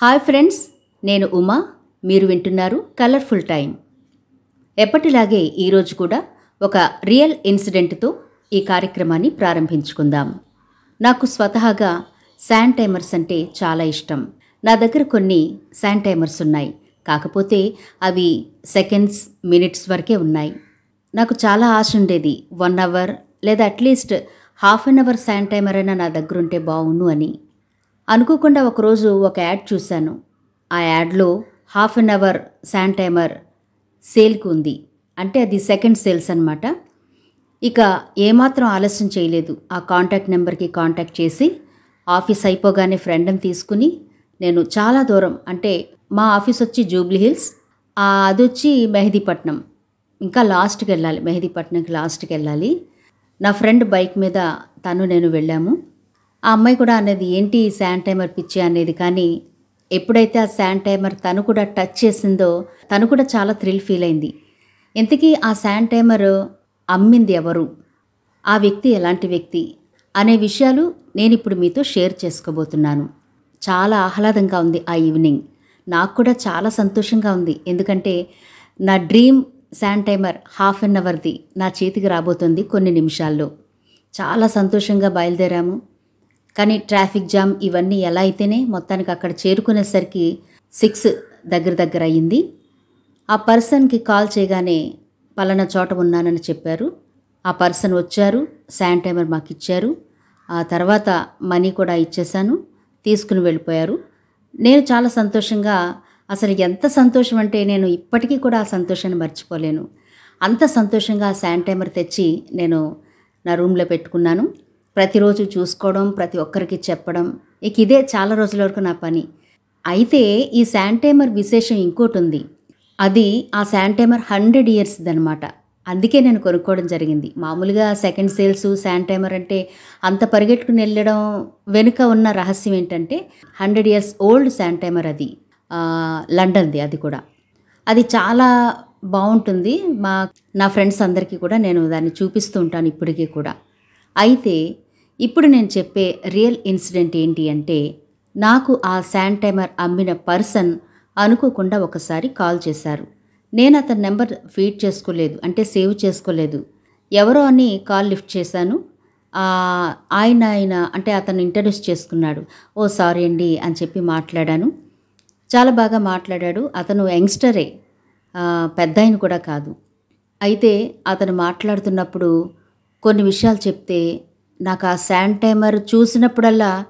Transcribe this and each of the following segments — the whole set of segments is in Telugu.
హాయ్ ఫ్రెండ్స్ నేను ఉమా. మీరు వింటున్నారు కలర్ఫుల్ టైం ఎప్పటిలాగే ఈరోజు కూడా ఒక రియల్ ఇన్సిడెంట్తో ఈ కార్యక్రమాన్ని ప్రారంభించుకుందాం. నాకు స్వతహాగా శాండ్ టైమర్స్ అంటే చాలా ఇష్టం. నా దగ్గర కొన్ని శాండ్ టైమర్స్ ఉన్నాయి. కాకపోతే అవి సెకండ్స్ మినిట్స్ వరకే ఉన్నాయి. నాకు చాలా ఆశ ఉండేది వన్ అవర్ లేదా at least half an hour sand timer అయినా నా దగ్గర ఉంటే బాగుండు అని. అనుకోకుండా ఒకరోజు ఒక యాడ్ చూశాను. ఆ యాడ్లో half an hour sand timer సేల్కి ఉంది. అంటే అది సెకండ్ సేల్స్ అనమాట ఇక ఏమాత్రం ఆలస్యం చేయలేదు. ఆ కాంటాక్ట్ నెంబర్కి కాంటాక్ట్ చేసి ఆఫీస్ అయిపోగానే ఫ్రెండ్ని తీసుకుని నేను చాలా దూరం అంటే మా ఆఫీస్ వచ్చి జూబ్లీ హిల్స్ అది వచ్చి మెహదీపట్నం. ఇంకా లాస్ట్కి వెళ్ళాలి మెహదీపట్నంకి లాస్ట్కి వెళ్ళాలి. నా ఫ్రెండ్ బైక్ మీద తను నేను వెళ్ళాము. ఆ అమ్మాయి కూడా అనేది ఏంటి ఈ శాండ్ టైమర్ పిచ్చి? అనేది. కానీ ఎప్పుడైతే ఆ శాండ్ టైమర్ తను కూడా టచ్ చేసిందో తను కూడా చాలా థ్రిల్ ఫీల్ అయింది. ఇంతకీ ఆ శాండ్ టైమర్ అమ్మింది ఎవరు? ఆ వ్యక్తి ఎలాంటి వ్యక్తి? అనే విషయాలు నేను ఇప్పుడు మీతో షేర్ చేసుకోబోతున్నాను. చాలా ఆహ్లాదంగా ఉంది ఆ ఈవినింగ్. నాకు కూడా చాలా సంతోషంగా ఉంది. ఎందుకంటే నా dream sand timer half an అవర్ది నా చేతికి రాబోతుంది కొన్ని నిమిషాల్లో. చాలా సంతోషంగా బయలుదేరాము. కానీ ట్రాఫిక్ జామ్ ఇవన్నీ ఎలా అయితేనే మొత్తానికి అక్కడ చేరుకునేసరికి సిక్స్ దగ్గర దగ్గర అయ్యింది. ఆ పర్సన్కి కాల్ చేయగానే పలానా చోట ఉన్నానని చెప్పారు. ఆ పర్సన్ వచ్చారు శాండ్ మాకు ఇచ్చారు. ఆ తర్వాత మనీ కూడా ఇచ్చేశాను తీసుకుని వెళ్ళిపోయారు. నేను చాలా సంతోషంగా అసలు ఎంత సంతోషం అంటే నేను ఇప్పటికీ కూడా ఆ సంతోషాన్ని మర్చిపోలేను. అంత సంతోషంగా ఆ తెచ్చి నేను నా రూమ్లో పెట్టుకున్నాను. ప్రతిరోజు చూసుకోవడం ప్రతి ఒక్కరికి చెప్పడం. ఇక ఇదే చాలా రోజుల వరకు నా పని. అయితే ఈ శాంటైమర్ విశేషం ఇంకోటి ఉంది అది ఆ శాంటైమర్ హండ్రెడ్ ఇయర్స్ది అనమాట అందుకే నేను కొనుక్కోవడం జరిగింది. మామూలుగా సెకండ్ సేల్స్ శాంటైమర్ అంటే అంత పరిగెట్టుకుని వెళ్ళడం వెనుక ఉన్న రహస్యం ఏంటంటే హండ్రెడ్ ఇయర్స్ ఓల్డ్ శాంటైమర్ అది. లండన్ది అది కూడా. అది చాలా బాగుంటుంది. మా నా ఫ్రెండ్స్ అందరికీ కూడా నేను దాన్ని చూపిస్తూ ఉంటాను ఇప్పటికీ కూడా. అయితే ఇప్పుడు నేను చెప్పే రియల్ ఇన్సిడెంట్ ఏంటి అంటే నాకు ఆ శాండ్ టైమర్ అమ్మిన పర్సన్ అనుకోకుండా ఒకసారి కాల్ చేశారు. నేను అతని నెంబర్ ఫీడ్ చేసుకోలేదు అంటే సేవ్ చేసుకోలేదు. ఎవరో అని కాల్ లిఫ్ట్ చేశాను. ఆయన ఆయన అంటే అతను ఇంట్రడ్యూస్ చేసుకున్నాడు. ఓ సారీ అండి అని చెప్పి మాట్లాడాను. చాలా బాగా మాట్లాడాడు. అతను యంగ్స్టరే పెద్ద ఆయన కూడా కాదు. అయితే అతను మాట్లాడుతున్నప్పుడు కొన్ని విషయాలు చెప్తే నాకు ఆ శాండ్ టైమర్ చూసినప్పుడల్లా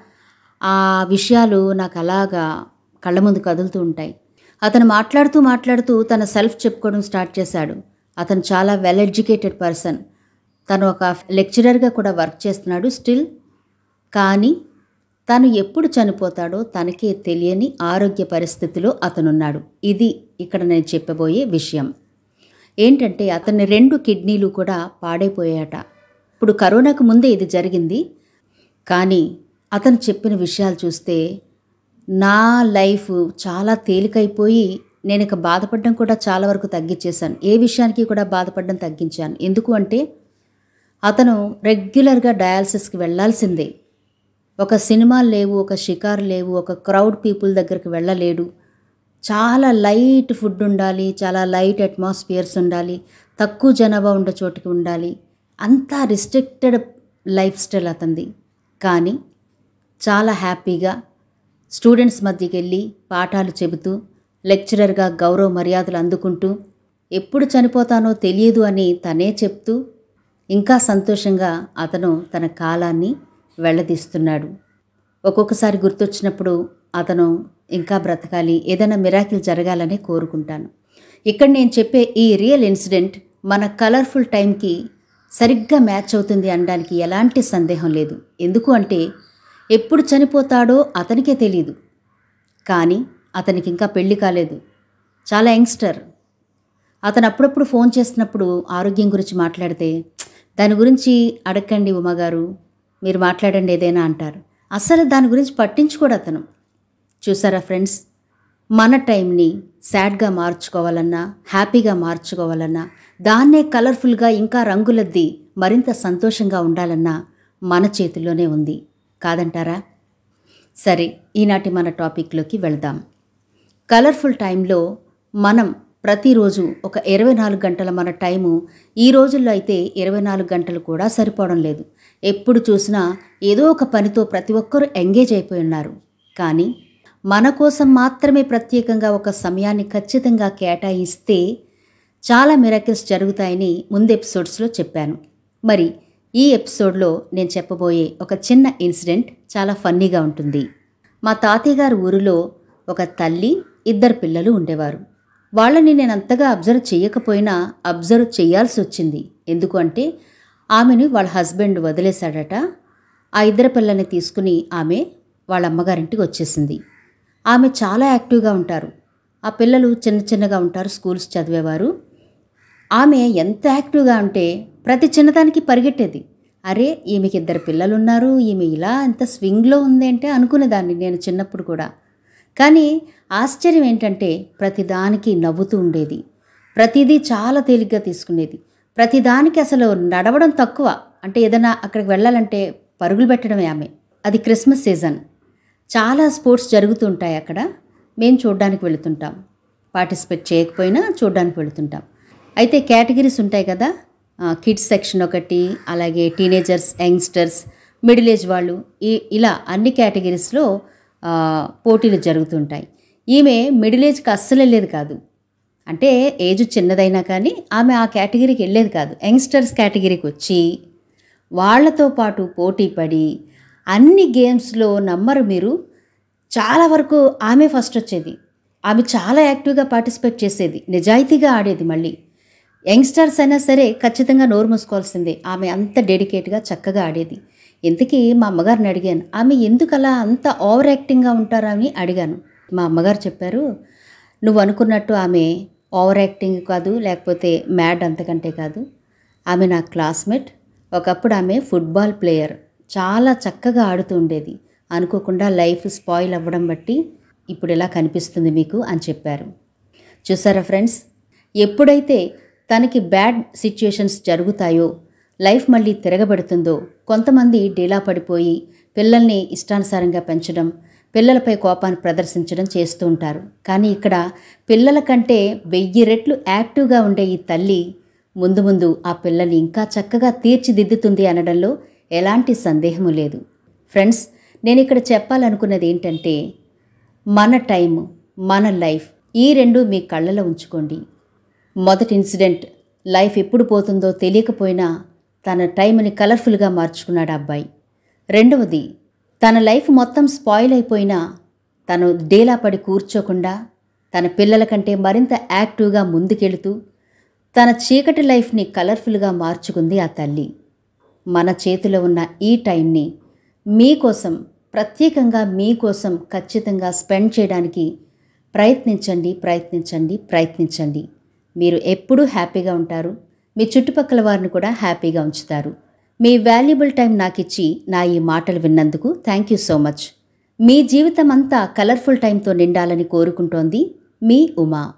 ఆ విషయాలు నాకు అలాగా కళ్ళ ముందు కదులుతూ ఉంటాయి. అతను మాట్లాడుతూ మాట్లాడుతూ తన సెల్ఫ్ చెప్పుకోవడం స్టార్ట్ చేశాడు. అతను చాలా వెల్ ఎడ్యుకేటెడ్ పర్సన్. తను ఒక లెక్చరర్గా కూడా వర్క్ చేస్తున్నాడు స్టిల్. కానీ తను ఎప్పుడు చనిపోతాడో తనకే తెలియని ఆరోగ్య పరిస్థితిలో అతనున్నాడు. ఇది ఇక్కడ నేను చెప్పబోయే విషయం. ఏంటంటే అతని రెండు కిడ్నీలు కూడా పాడైపోయాట ఇప్పుడు కరోనాకు ముందే ఇది జరిగింది. కానీ అతను చెప్పిన విషయాలు చూస్తే నా లైఫ్ చాలా తేలికైపోయి నేను ఇక బాధపడడం కూడా చాలా వరకు తగ్గించేశాను. ఏ విషయానికి కూడా బాధపడడం తగ్గించాను. ఎందుకు అంటే అతను రెగ్యులర్గా డయాలసిస్కి వెళ్ళాల్సిందే. ఒక సినిమాలు లేవు ఒక షికారు లేవు ఒక క్రౌడ్ పీపుల్ దగ్గరికి వెళ్ళలేడు. చాలా లైట్ ఫుడ్ ఉండాలి చాలా లైట్ అట్మాస్ఫియర్స్ ఉండాలి తక్కువ జనాభా ఉండే చోటుకి ఉండాలి. అంతా రిస్ట్రిక్టెడ్ లైఫ్ స్టైల్ అతంది కానీ చాలా హ్యాపీగా స్టూడెంట్స్ మధ్యకి వెళ్ళి పాఠాలు చెబుతూ లెక్చరర్గా గౌరవ మర్యాదలు అందుకుంటూ ఎప్పుడు చనిపోతానో తెలియదు అని తనే చెప్తూ ఇంకా సంతోషంగా అతను తన కాలాన్ని వెళ్ళదీస్తున్నాడు ఒక్కొక్కసారి గుర్తొచ్చినప్పుడు అతను ఇంకా బ్రతకాలి ఏదైనా మిరాకిల్ జరగాలని కోరుకుంటాను. ఇక్కడ నేను చెప్పే ఈ రియల్ ఇన్సిడెంట్ మన కలర్ఫుల్ టైంకి సరిగ్గా మ్యాచ్ అవుతుంది అనడానికి ఎలాంటి సందేహం లేదు. ఎందుకు అంటే ఎప్పుడు చనిపోతాడో అతనికే తెలియదు కానీ అతనికి ఇంకా పెళ్ళి కాలేదు. చాలా యంగ్స్టర్. అతను అప్పుడప్పుడు ఫోన్ చేసినప్పుడు ఆరోగ్యం గురించి మాట్లాడితే దాని గురించి అడగండి ఉమ్మగారు మీరు మాట్లాడండి ఏదైనా అంటారు. అసలు దాని గురించి పట్టించుకోడు అతను. చూసారా ఫ్రెండ్స్? మన టైంని సాడ్గా మార్చుకోవాలన్నా హ్యాపీగా మార్చుకోవాలన్నా దాన్నే కలర్ఫుల్గా ఇంకా రంగులద్ది మరింత సంతోషంగా ఉండాలన్నా మన చేతుల్లోనే ఉంది. కాదంటారా? సరే ఈనాటి మన టాపిక్లోకి వెళ్దాం. కలర్ఫుల్ టైంలో మనం ప్రతిరోజు ఒక ఇరవై నాలుగు గంటల మన టైము ఈ రోజుల్లో అయితే ఇరవై నాలుగు గంటలు కూడా సరిపోవడం లేదు. ఎప్పుడు చూసినా ఏదో ఒక పనితో ప్రతి ఒక్కరూ ఎంగేజ్ అయిపోయి ఉన్నారు. కానీ మన కోసం మాత్రమే ప్రత్యేకంగా ఒక సమయాన్ని ఖచ్చితంగా కేటాయిస్తే చాలా మిరాకిల్స్ జరుగుతాయని ముందు ఎపిసోడ్స్లో చెప్పాను. మరి ఈ ఎపిసోడ్లో నేను చెప్పబోయే ఒక చిన్న ఇన్సిడెంట్ చాలా ఫన్నీగా ఉంటుంది. మా తాతయ్య గారి ఊరిలో ఒక తల్లి ఇద్దరు పిల్లలు ఉండేవారు. వాళ్ళని నేను అంతగా అబ్జర్వ్ చేయకపోయినా అబ్జర్వ్ చేయాల్సి వచ్చింది. ఎందుకు అంటే ఆమెను వాళ్ళ హస్బెండ్ వదిలేశాడట. ఆ ఇద్దరు పిల్లల్ని తీసుకుని ఆమె వాళ్ళ అమ్మగారింటికి వచ్చేసింది. ఆమె చాలా యాక్టివ్గా ఉంటారు. ఆ పిల్లలు చిన్న చిన్నగా ఉంటారు స్కూల్స్ చదివేవారు. ఆమె ఎంత యాక్టివ్గా ఉంటే ప్రతి చిన్నదానికి పరిగెట్టేది. అరే ఈమెకి ఇద్దరు పిల్లలు ఉన్నారు ఈమె ఇలా ఎంత స్వింగ్లో ఉంది అంటే అనుకునేదాన్ని నేను చిన్నప్పుడు కూడా. కానీ ఆశ్చర్యం ఏంటంటే ప్రతిదానికి నవ్వుతూ ఉండేది. ప్రతిదీ చాలా తేలిగ్గా తీసుకునేది. ప్రతిదానికి అసలు నడవడం తక్కువ. అంటే ఏదైనా అక్కడికి వెళ్ళాలంటే పరుగులు పెట్టడమే ఆమె. అది క్రిస్మస్ సీజన్. చాలా స్పోర్ట్స్ జరుగుతుంటాయి అక్కడ. మేము చూడడానికి వెళుతుంటాం. పార్టిసిపేట్ చేయకపోయినా చూడడానికి వెళుతుంటాం. అయితే కేటగిరీస్ ఉంటాయి కదా. కిడ్స్ సెక్షన్ ఒకటి అలాగే టీనేజర్స్ యంగ్స్టర్స్ మిడిల్ ఏజ్ వాళ్ళు ఈ ఇలా అన్ని కేటగిరీస్లో పోటీలు జరుగుతుంటాయి. ఈమె మిడిల్ ఏజ్కి అస్సలు వెళ్ళేది కాదు. అంటే ఏజ్ చిన్నదైనా కానీ ఆమె ఆ కేటగిరీకి వెళ్ళేది కాదు. యంగ్స్టర్స్ కేటగిరీకి వచ్చి వాళ్ళతో పాటు పోటీ పడి అన్ని గేమ్స్లో నమ్మరు మీరు. చాలా వరకు ఆమె ఫస్ట్ వచ్చేది. ఆమె చాలా యాక్టివ్గా పార్టిసిపేట్ చేసేది. నిజాయితీగా ఆడేది మళ్ళీ. యంగ్స్టర్స్ అయినా సరే ఖచ్చితంగా నోరు మూసుకోవాల్సిందే. ఆమె అంత డెడికేట్గా చక్కగా ఆడేది. ఇంతకీ మా అమ్మగారిని అడిగాను. ఆమె ఎందుకు అలా అంత ఓవర్ యాక్టింగ్గా ఉంటారా? అని అడిగాను. మా అమ్మగారు చెప్పారు నువ్వు అనుకున్నట్టు ఆమె ఓవర్ యాక్టింగ్ కాదు లేకపోతే మ్యాడ్ అంతకంటే కాదు. ఆమె నా క్లాస్మేట్. ఒకప్పుడు ఆమె ఫుట్బాల్ ప్లేయర్. చాలా చక్కగా ఆడుతూ ఉండేది. అనుకోకుండా లైఫ్ స్పాయిల్ అవ్వడం బట్టి ఇప్పుడు ఇలా కనిపిస్తుంది మీకు అని చెప్పారు. చూసారా ఫ్రెండ్స్? ఎప్పుడైతే తనకి బ్యాడ్ సిచ్యుయేషన్స్ జరుగుతాయో లైఫ్ మళ్ళీ తిరగబడుతుందో కొంతమంది డీలా పడిపోయి పిల్లల్ని ఇష్టానుసారంగా పెంచడం పిల్లలపై కోపాన్ని ప్రదర్శించడం చేస్తూ ఉంటారు. కానీ ఇక్కడ పిల్లల కంటే వెయ్యి రెట్లు యాక్టివ్గా ఉండే ఈ తల్లి ముందు ముందు ఆ పిల్లల్ని ఇంకా చక్కగా తీర్చిదిద్దుతుంది అనడంలో ఎలాంటి సందేహము లేదు. ఫ్రెండ్స్ నేను ఇక్కడ చెప్పాలనుకున్నది ఏంటంటే మన టైం మన లైఫ్ ఈ రెండు మీ కళ్ళలో ఉంచుకోండి. మొదటి ఇన్సిడెంట్ లైఫ్ ఎప్పుడు పోతుందో తెలియకపోయినా తన టైంని కలర్ఫుల్గా మార్చుకున్నాడు అబ్బాయి. రెండవది తన లైఫ్ మొత్తం స్పాయిల్ అయిపోయినా తను డేలా పడి కూర్చోకుండా తన పిల్లల కంటే మరింత యాక్టివ్గా ముందుకెళుతూ తన చీకటి లైఫ్ని కలర్ఫుల్గా మార్చుకుంది ఆ తల్లి. మన చేతిలో ఉన్న ఈ టైంని మీకోసం ప్రత్యేకంగా మీకోసం ఖచ్చితంగా స్పెండ్ చేయడానికి ప్రయత్నించండి ప్రయత్నించండి ప్రయత్నించండి. మీరు ఎప్పుడూ హ్యాపీగా ఉంటారు. మీ చుట్టుపక్కల వారిని కూడా హ్యాపీగా ఉంచుతారు. మీ వాల్యుబుల్ టైం నాకు ఇచ్చి నా ఈ మాటలు విన్నందుకు థ్యాంక్ యూ సో మచ్. మీ జీవితం అంతా కలర్ఫుల్ టైంతో నిండాలని కోరుకుంటోంది మీ ఉమా.